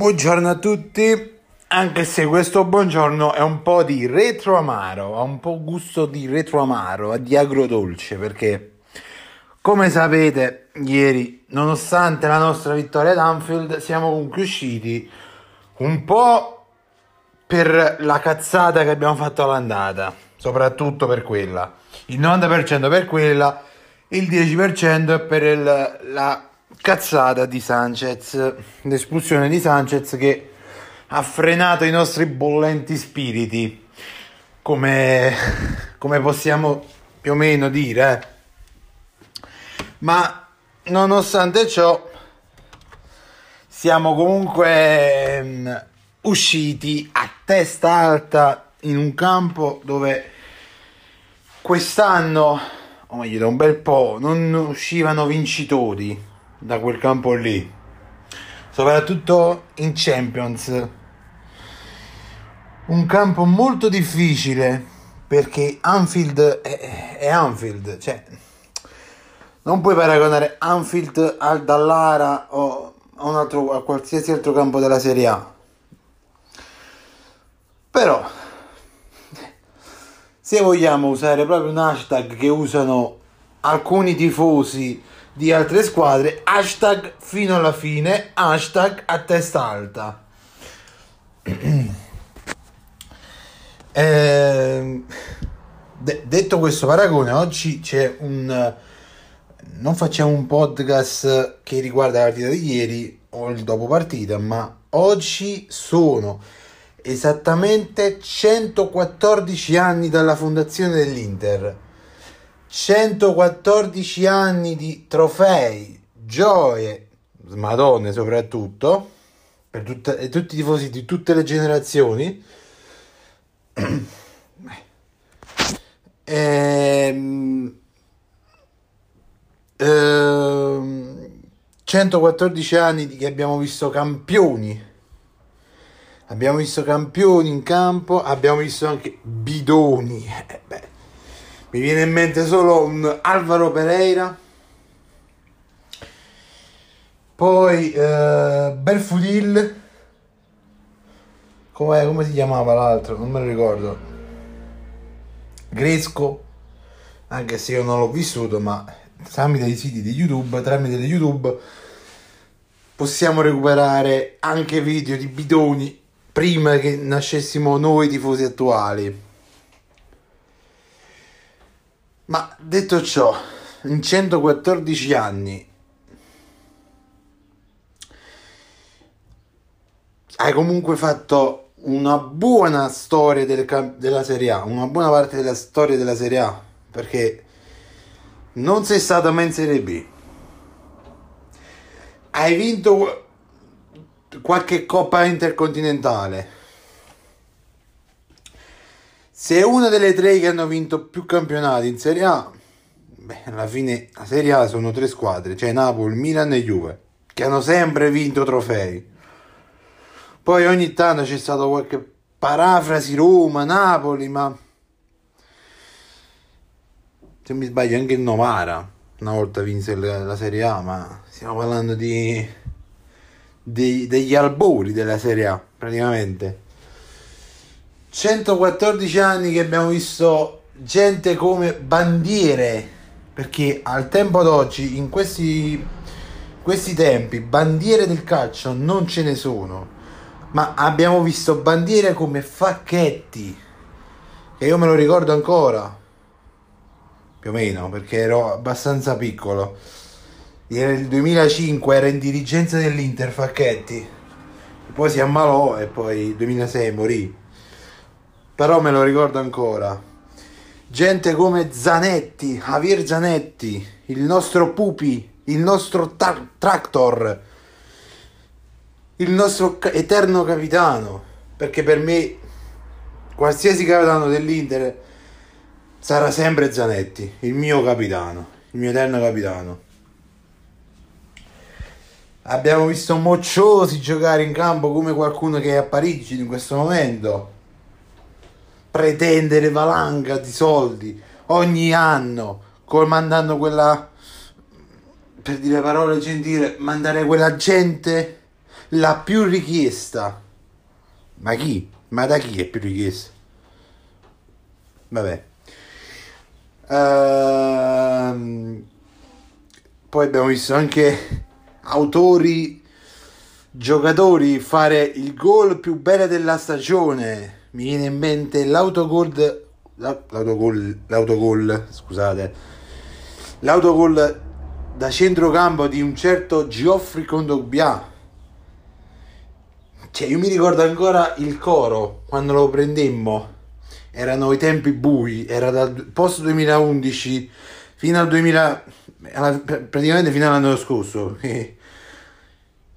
Buongiorno a tutti, anche se questo buongiorno è un po' di retro amaro, ha un po' gusto di retro amaro, di agrodolce, perché come sapete ieri, nonostante la nostra vittoria ad Anfield, siamo comunque usciti un po' per la cazzata che abbiamo fatto all'andata, soprattutto per quella. Il 90% per quella, il 10% è per il- la cazzata di Sanchez, l'espulsione di Sanchez che ha frenato i nostri bollenti spiriti, come, come possiamo più o meno dire. eh. Ma nonostante ciò, siamo comunque mm, usciti a testa alta in un campo dove quest'anno, o meglio da un bel po', non uscivano vincitori da quel campo lì, soprattutto in Champions. Un campo molto difficile perché Anfield è, è Anfield, cioè non puoi paragonare Anfield al Dallara o a, altro, a qualsiasi altro campo della Serie A. Però, se vogliamo usare proprio un hashtag che usano alcuni tifosi di altre squadre, hashtag fino alla fine, hashtag a testa alta. Ehm, de- detto questo paragone, oggi c'è un non facciamo un podcast che riguarda la partita di ieri o il dopo partita, ma oggi sono esattamente 114 anni dalla fondazione dell'Inter. 114 anni di trofei, gioie, madonne soprattutto, per e tutti i tifosi di tutte le generazioni. Ehm, Ehm, 114 anni che abbiamo visto campioni. Abbiamo visto campioni in campo, abbiamo visto anche bidoni. Eh, mi viene in mente solo un Alvaro Pereira. Poi eh, Belfudil. Com'è- come si chiamava l'altro? Non me lo ricordo. Gresco. Anche se io non l'ho vissuto, ma tramite i siti di YouTube, tramite YouTube, possiamo recuperare anche video di bidoni prima che nascessimo noi tifosi attuali. Ma detto ciò, in 114 anni hai comunque fatto una buona storia del della Serie A, una buona parte della storia della Serie A, perché non sei stato mai in Serie B. Hai vinto qualche coppa intercontinentale. Sei una delle tre che hanno vinto più campionati in Serie A. Beh, alla fine la Serie A sono tre squadre, cioè Napoli, Milan e Juve, che hanno sempre vinto trofei. Poi ogni tanto c'è stato qualche parafrasi Roma, Napoli, ma se mi sbaglio anche il Novara una volta vinse la Serie A, ma stiamo parlando di, di- degli albori della Serie A, praticamente. 114 anni che abbiamo visto gente come bandiere, perché al tempo d'oggi, in questi questi tempi bandiere del calcio non ce ne sono, ma abbiamo visto bandiere come Facchetti, che io me lo ricordo ancora, più o meno, perché ero abbastanza piccolo. Nel 2005 era in dirigenza dell'Inter Facchetti, poi si ammalò e poi nel 2006 morì. Però me lo ricordo ancora. Gente come Zanetti, Javier Zanetti, il nostro Pupi, il nostro tra- Tractor, il nostro eterno capitano. Perché per me, qualsiasi capitano dell'Inter sarà sempre Zanetti, il mio capitano, il mio eterno capitano. Abbiamo visto Mocciosi giocare in campo come qualcuno che è a Parigi in questo momento. Pretendere valanga di soldi ogni anno, mandando quella per dire parole gentili, mandare quella gente la più richiesta. Ma chi? Ma da chi è più richiesta? Vabbè. Ehm, poi abbiamo visto anche autori, giocatori fare il gol più bello della stagione. Mi viene in mente l'autogol, l'autogol, l'autogol, scusate, l'autogol da centrocampo di un certo Geoffrey Condogbia. Cioè, io mi ricordo ancora il coro quando lo prendemmo. Erano i tempi bui, era dal post 2011 fino al 2000, praticamente fino all'anno scorso.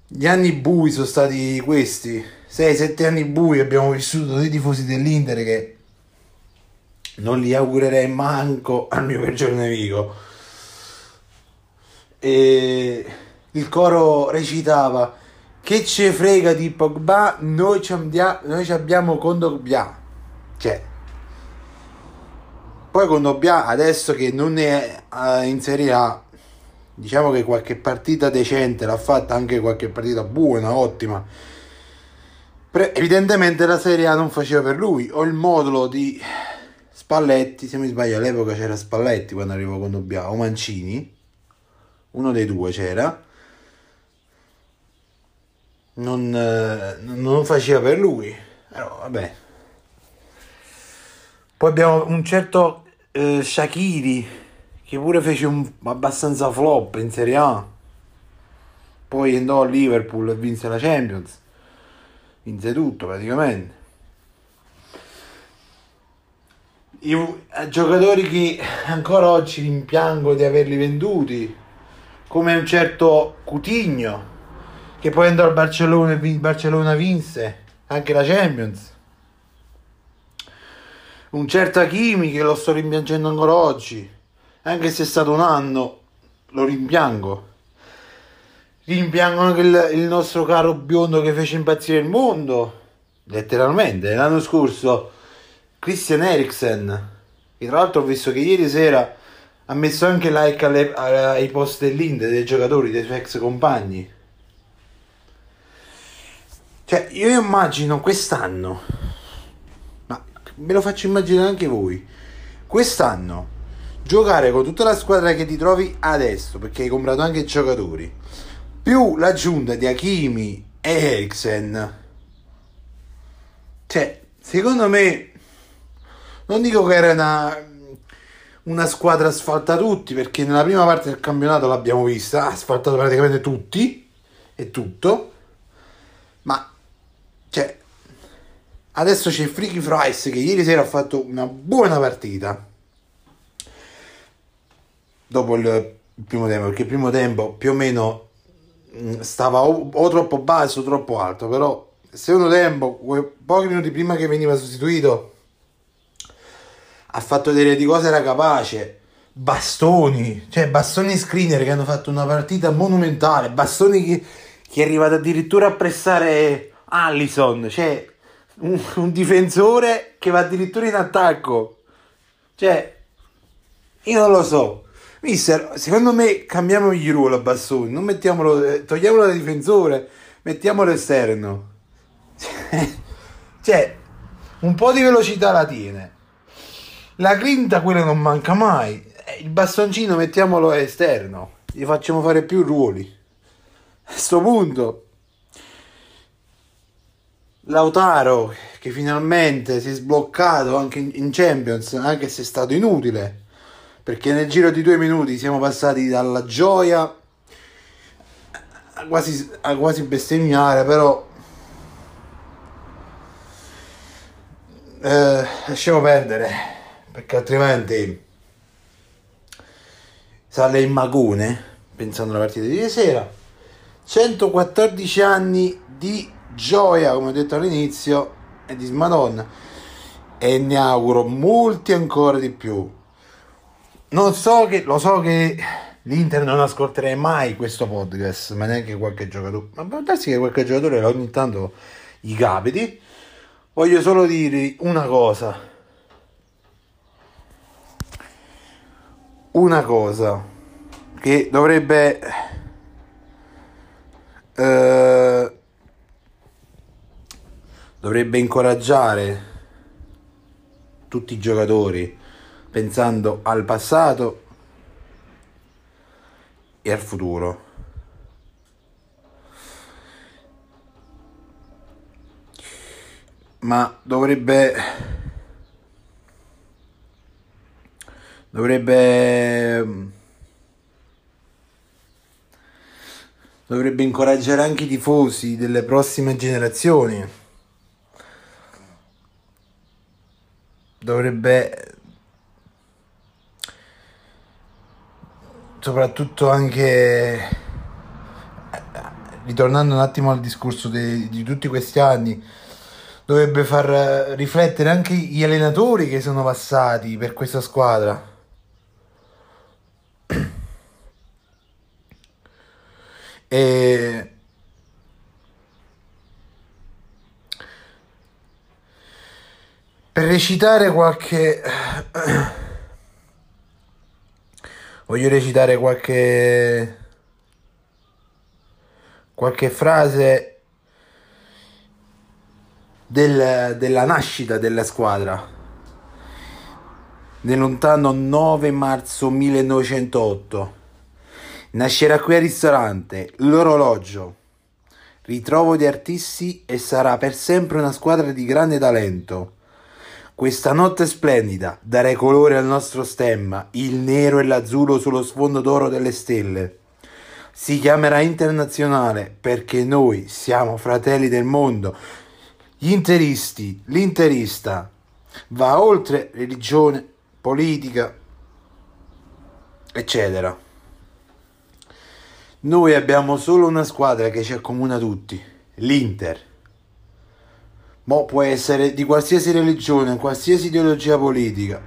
Gli anni bui sono stati questi, 6-7 anni bui abbiamo vissuto dei tifosi dell'Inter che non li augurerei manco al mio peggior nemico. E il coro recitava che ce frega di Pogba, noi ci, abbiamo, noi ci abbiamo Condogba. Cioè, poi Condogba adesso che non è in Serie A diciamo che qualche partita decente l'ha fatta, anche qualche partita buona, ottima. Pre- evidentemente la Serie A non faceva per lui, o il modulo di Spalletti, se mi sbaglio all'epoca c'era Spalletti quando arrivò con Dobbiamo, o Mancini, uno dei due c'era, non, eh, non faceva per lui, però vabbè. Poi abbiamo un certo eh, Shakiri che pure fece un abbastanza flop in Serie A. Poi andò a Liverpool e vinse la Champions. Vinse tutto praticamente. I eh, giocatori che ancora oggi rimpiango di averli venduti, come un certo Cutigno, che poi andò al Barcellona e Barcellona vinse anche la Champions. Un certo Hakimi che lo sto rimpiangendo ancora oggi anche se è stato un anno, lo rimpiango. Rimpiango anche il, il nostro caro biondo che fece impazzire il mondo, letteralmente. L'anno scorso, Christian Eriksen, che tra l'altro ho visto che ieri sera ha messo anche like alle, ai post dell'Inde dei giocatori, dei suoi ex compagni. Cioè, io immagino quest'anno, ma me lo faccio immaginare anche voi, quest'anno giocare con tutta la squadra che ti trovi adesso, perché hai comprato anche i giocatori, più l'aggiunta di Hakimi e Eriksen. Cioè, secondo me, non dico che era una, una squadra asfalta tutti, perché nella prima parte del campionato l'abbiamo vista, ha asfaltato praticamente tutti e tutto, ma cioè, adesso c'è Freaky Fries che ieri sera ha fatto una buona partita dopo il, primo tempo, perché il primo tempo più o meno stava o, o troppo basso o troppo alto, però secondo tempo, pochi minuti prima che veniva sostituito, ha fatto vedere di cosa era capace. Bastoni, cioè bastoni screener che hanno fatto una partita monumentale, bastoni che, che è arrivato addirittura a pressare Allison, cioè un, un difensore che va addirittura in attacco. Cioè, io non lo so, Mister, secondo me cambiamo il ruolo a Bassoni, non mettiamolo, eh, togliamolo da difensore, mettiamolo esterno. cioè, un po' di velocità la tiene. La grinta quella non manca mai. Eh, il bastoncino mettiamolo esterno, gli facciamo fare più ruoli. A questo punto, Lautaro, che finalmente si è sbloccato anche in Champions, anche se è stato inutile, perché nel giro di due minuti siamo passati dalla gioia a quasi, a quasi bestemmiare, però eh, lasciamo perdere, perché altrimenti sale in magone, pensando alla partita di sera. 114 anni di gioia, come ho detto all'inizio, e di Madonna. E ne auguro molti ancora di più. Non so che, lo so che l'Inter non ascolterei mai questo podcast, ma neanche qualche giocatore. Ma può darsi che qualche giocatore ogni tanto gli capiti. Voglio solo dire una cosa. Una cosa che dovrebbe eh, dovrebbe incoraggiare tutti i giocatori pensando al passato e al futuro. Ma dovrebbe dovrebbe dovrebbe incoraggiare anche i tifosi delle prossime generazioni. Dovrebbe soprattutto anche ritornando un attimo al discorso de, di tutti questi anni dovrebbe far riflettere anche gli allenatori che sono passati per questa squadra. E per recitare qualche voglio recitare qualche qualche frase del, della nascita della squadra nel lontano 9 marzo 1908 Nascerà qui al ristorante, l'orologio, ritrovo di artisti e sarà per sempre una squadra di grande talento. Questa notte splendida darei colore al nostro stemma, il nero e l'azzurro sullo sfondo d'oro delle stelle. Si chiamerà internazionale perché noi siamo fratelli del mondo. Gli interisti, l'interista va oltre religione, politica, eccetera. Noi abbiamo solo una squadra che ci accomuna tutti, l'Inter. Mo può essere di qualsiasi religione, qualsiasi ideologia politica.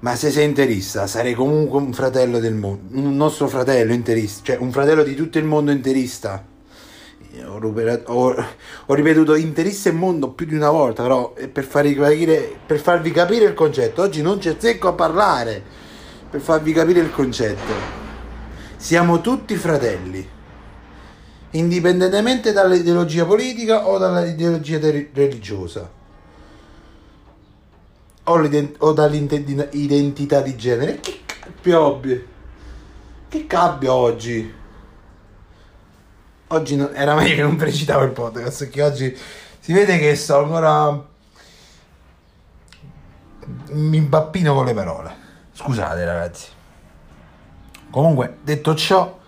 Ma se sei interista, sarei comunque un fratello del mondo, un nostro fratello interista, cioè un fratello di tutto il mondo interista. Ho, ho, ho ripetuto interista e mondo più di una volta, però per farvi, capire, per farvi capire il concetto. Oggi non c'è zecco a parlare, per farvi capire il concetto. Siamo tutti fratelli, indipendentemente dall'ideologia politica o dall'ideologia religiosa o, dall'identità di genere. Che cabbio, che cabbio oggi? Oggi non, era meglio che non precitavo il podcast, perché oggi si vede che sto ancora... mi imbappino con le parole. Scusate ragazzi. Comunque, detto ciò,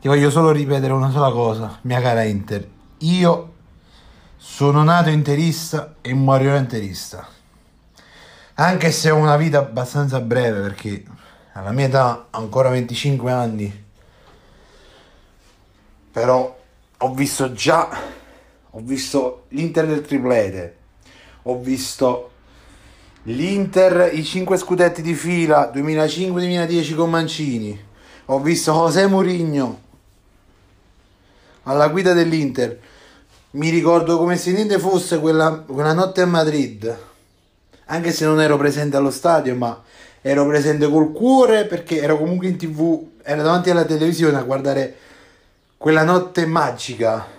ti voglio solo ripetere una sola cosa, mia cara Inter. Io sono nato interista e morirò interista. Anche se ho una vita abbastanza breve, perché alla mia età ho ancora 25 anni. Però ho visto già, ho visto l'Inter del triplete, ho visto L'Inter, i 5 scudetti di fila 2005-2010 con Mancini. Ho visto José Mourinho alla guida dell'Inter. Mi ricordo come se niente fosse quella, quella notte a Madrid. Anche se non ero presente allo stadio, ma ero presente col cuore perché ero comunque in tv, ero davanti alla televisione a guardare quella notte magica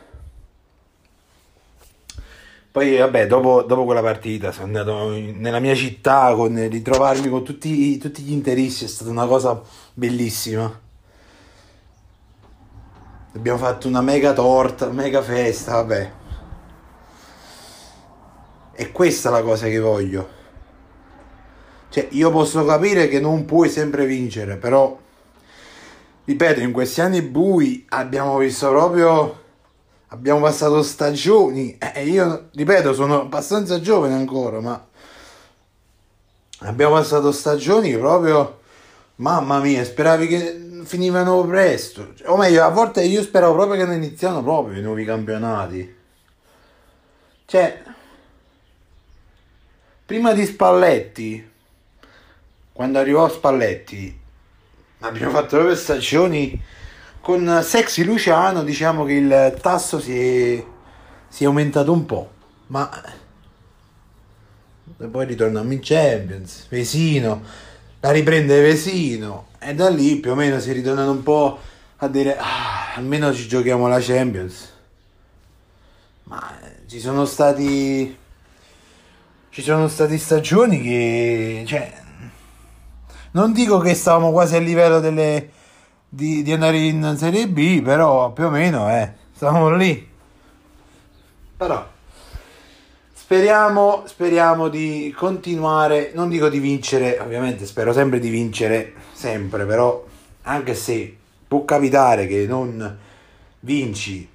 poi, vabbè, dopo, dopo, quella partita sono andato nella mia città con ritrovarmi con tutti, tutti gli interisti, è stata una cosa bellissima. Abbiamo fatto una mega torta, mega festa, vabbè. E questa è la cosa che voglio. Cioè, io posso capire che non puoi sempre vincere, però, ripeto, in questi anni bui abbiamo visto proprio, abbiamo passato stagioni, e io, ripeto, sono abbastanza giovane ancora, ma abbiamo passato stagioni proprio, mamma mia, speravi che finivano presto, o meglio, a volte io speravo proprio che non iniziano proprio i nuovi campionati. Cioè, prima di Spalletti, quando arrivò Spalletti abbiamo fatto proprio stagioni con Sexy Luciano diciamo che il tasso si è, si è aumentato un po' ma e poi ritorniamo in Champions Vesino la riprende Vesino e da lì più o meno si ritornano un po' a dire ah, almeno ci giochiamo la Champions ma ci sono stati ci sono stati stagioni che cioè non dico che stavamo quasi a livello delle, di, di, andare in Serie B, però più o meno eh, stavamo lì. Però speriamo, speriamo di continuare, non dico di vincere, ovviamente spero sempre di vincere, sempre, però anche se può capitare che non vinci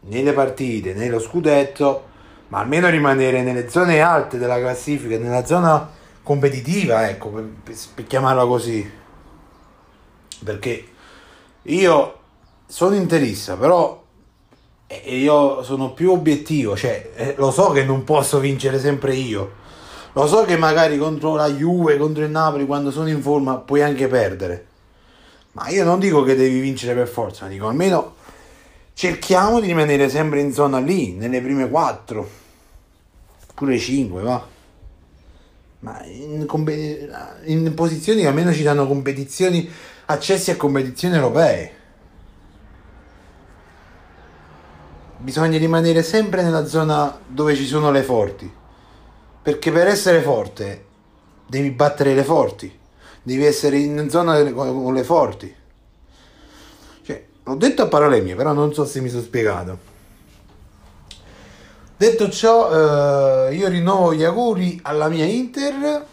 né le partite né lo scudetto, ma almeno rimanere nelle zone alte della classifica, nella zona competitiva, ecco, per, per chiamarla così. Perché io sono interista, però io sono più obiettivo, cioè eh, lo so che non posso vincere sempre io. Lo so che magari contro la Juve, contro il Napoli, quando sono in forma, puoi anche perdere. Ma io non dico che devi vincere per forza, dico almeno cerchiamo di rimanere sempre in zona lì, nelle prime quattro, pure cinque, va ma in, in posizioni che almeno ci danno competizioni, accessi a competizioni europee. Bisogna rimanere sempre nella zona dove ci sono le forti. Perché per essere forte devi battere le forti. Devi essere in zona con le forti. Cioè, l'ho detto a parole mie, però non so se mi sono spiegato. Detto ciò, eh, io rinnovo gli auguri alla mia Inter,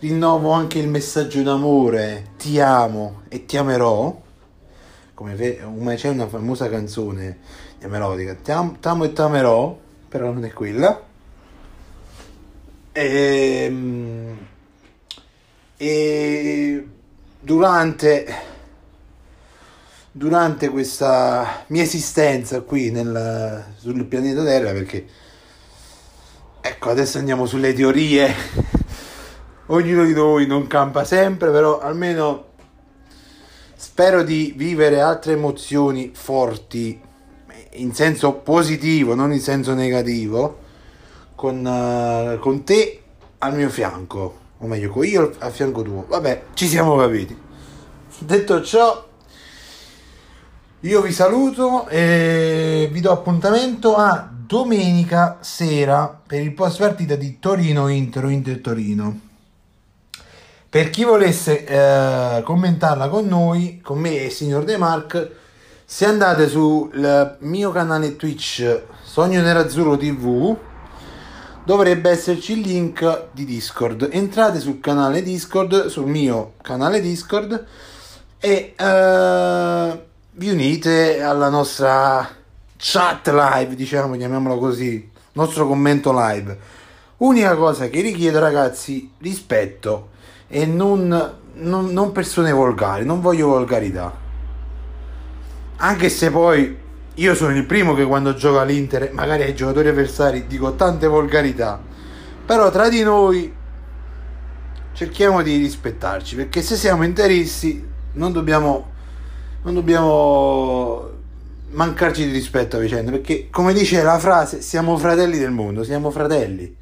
rinnovo anche il messaggio d'amore, ti amo e ti amerò, come, come c'è una famosa canzone melodica, ti amo, e ti amerò, però non è quella. E, ehm, e durante, durante questa mia esistenza qui nel, sul pianeta Terra, perché Ecco, adesso andiamo sulle teorie. Ognuno di noi non campa sempre, però almeno spero di vivere altre emozioni forti in senso positivo, non in senso negativo, con, uh, con te al mio fianco, o meglio, con io al fianco tuo. Vabbè, ci siamo capiti. Detto ciò, io vi saluto e vi do appuntamento a domenica sera per il post partita di Torino-Inter Inter-Torino. Per chi volesse eh, commentarla con noi, con me e il signor De Mark, se andate sul mio canale Twitch Sogno Nerazzurro TV, dovrebbe esserci il link di Discord. Entrate sul canale Discord, sul mio canale Discord e eh, vi unite alla nostra chat live, diciamo, chiamiamolo così, nostro commento live. Unica cosa che richiedo, ragazzi, rispetto e non, non, non persone volgari, non voglio volgarità. Anche se poi io sono il primo che quando gioco all'Inter, magari ai giocatori avversari, dico tante volgarità. Però tra di noi cerchiamo di rispettarci, perché se siamo interisti non dobbiamo, non dobbiamo mancarci di rispetto a vicenda, perché come dice la frase, siamo fratelli del mondo, siamo fratelli.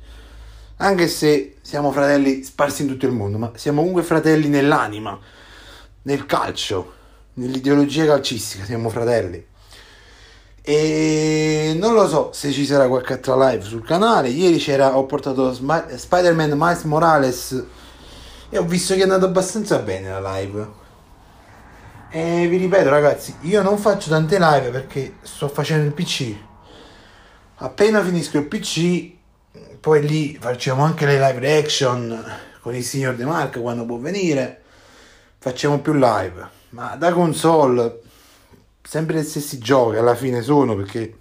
Anche se siamo fratelli sparsi in tutto il mondo, ma siamo comunque fratelli nell'anima, nel calcio, nell'ideologia calcistica, siamo fratelli. E non lo so se ci sarà qualche altra live sul canale. Ieri c'era, ho portato Spider-Man Miles Morales e ho visto che è andato abbastanza bene la live E vi ripeto ragazzi, io non faccio tante live perché sto facendo il PC. Appena finisco il PC, poi lì facciamo anche le live reaction con il signor De Marco quando può venire. Facciamo più live. Ma da console, sempre gli stessi giochi alla fine sono perché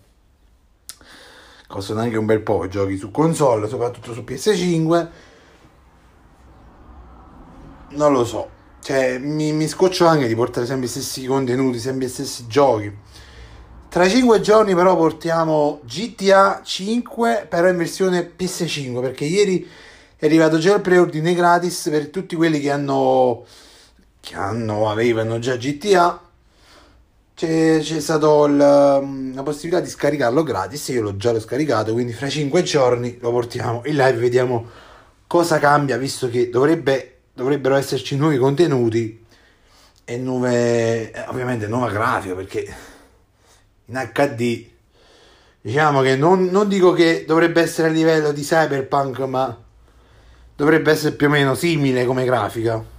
costano anche un bel po' giochi su console, soprattutto su PS5. Non lo so, cioè mi, mi scoccio anche di portare sempre gli stessi contenuti, sempre gli stessi giochi. Tra 5 giorni però portiamo GTA 5 però in versione PS5 perché ieri è arrivato già il preordine gratis per tutti quelli che hanno che hanno avevano già GTA c'è, c'è stata la possibilità di scaricarlo gratis io l'ho già l'ho scaricato quindi fra 5 giorni lo portiamo in live vediamo cosa cambia visto che dovrebbe, dovrebbero esserci nuovi contenuti e nuove ovviamente nuova grafica perché in HD diciamo che non, non dico che dovrebbe essere a livello di cyberpunk ma dovrebbe essere più o meno simile come grafica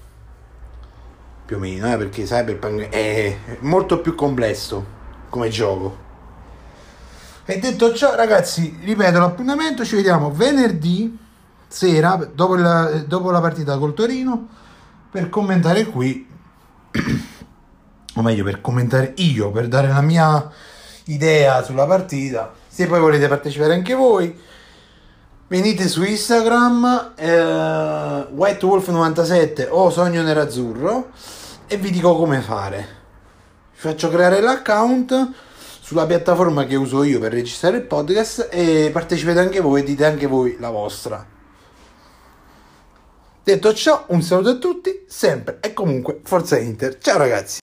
più o meno, eh, perché Cyberpunk è molto più complesso come gioco. E detto ciò, ragazzi, ripeto l'appuntamento, ci vediamo venerdì sera, dopo la, dopo la partita col Torino, per commentare qui, o meglio, per commentare io, per dare la mia idea sulla partita. Se poi volete partecipare anche voi, venite su Instagram, eh, WhiteWolf97 o Sogno Nerazzurro e vi dico come fare. Vi faccio creare l'account sulla piattaforma che uso io per registrare il podcast e partecipate anche voi e dite anche voi la vostra. Detto ciò, un saluto a tutti, sempre e comunque Forza Inter. Ciao ragazzi!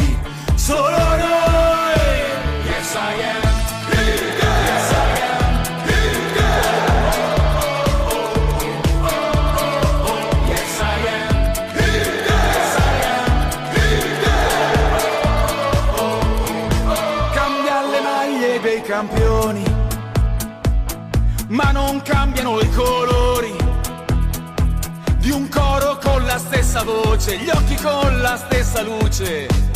solo noi. Yes, I am. Cambia le maglie dei campioni, ma non cambiano i colori di un coro con la stessa voce, gli occhi con la stessa luce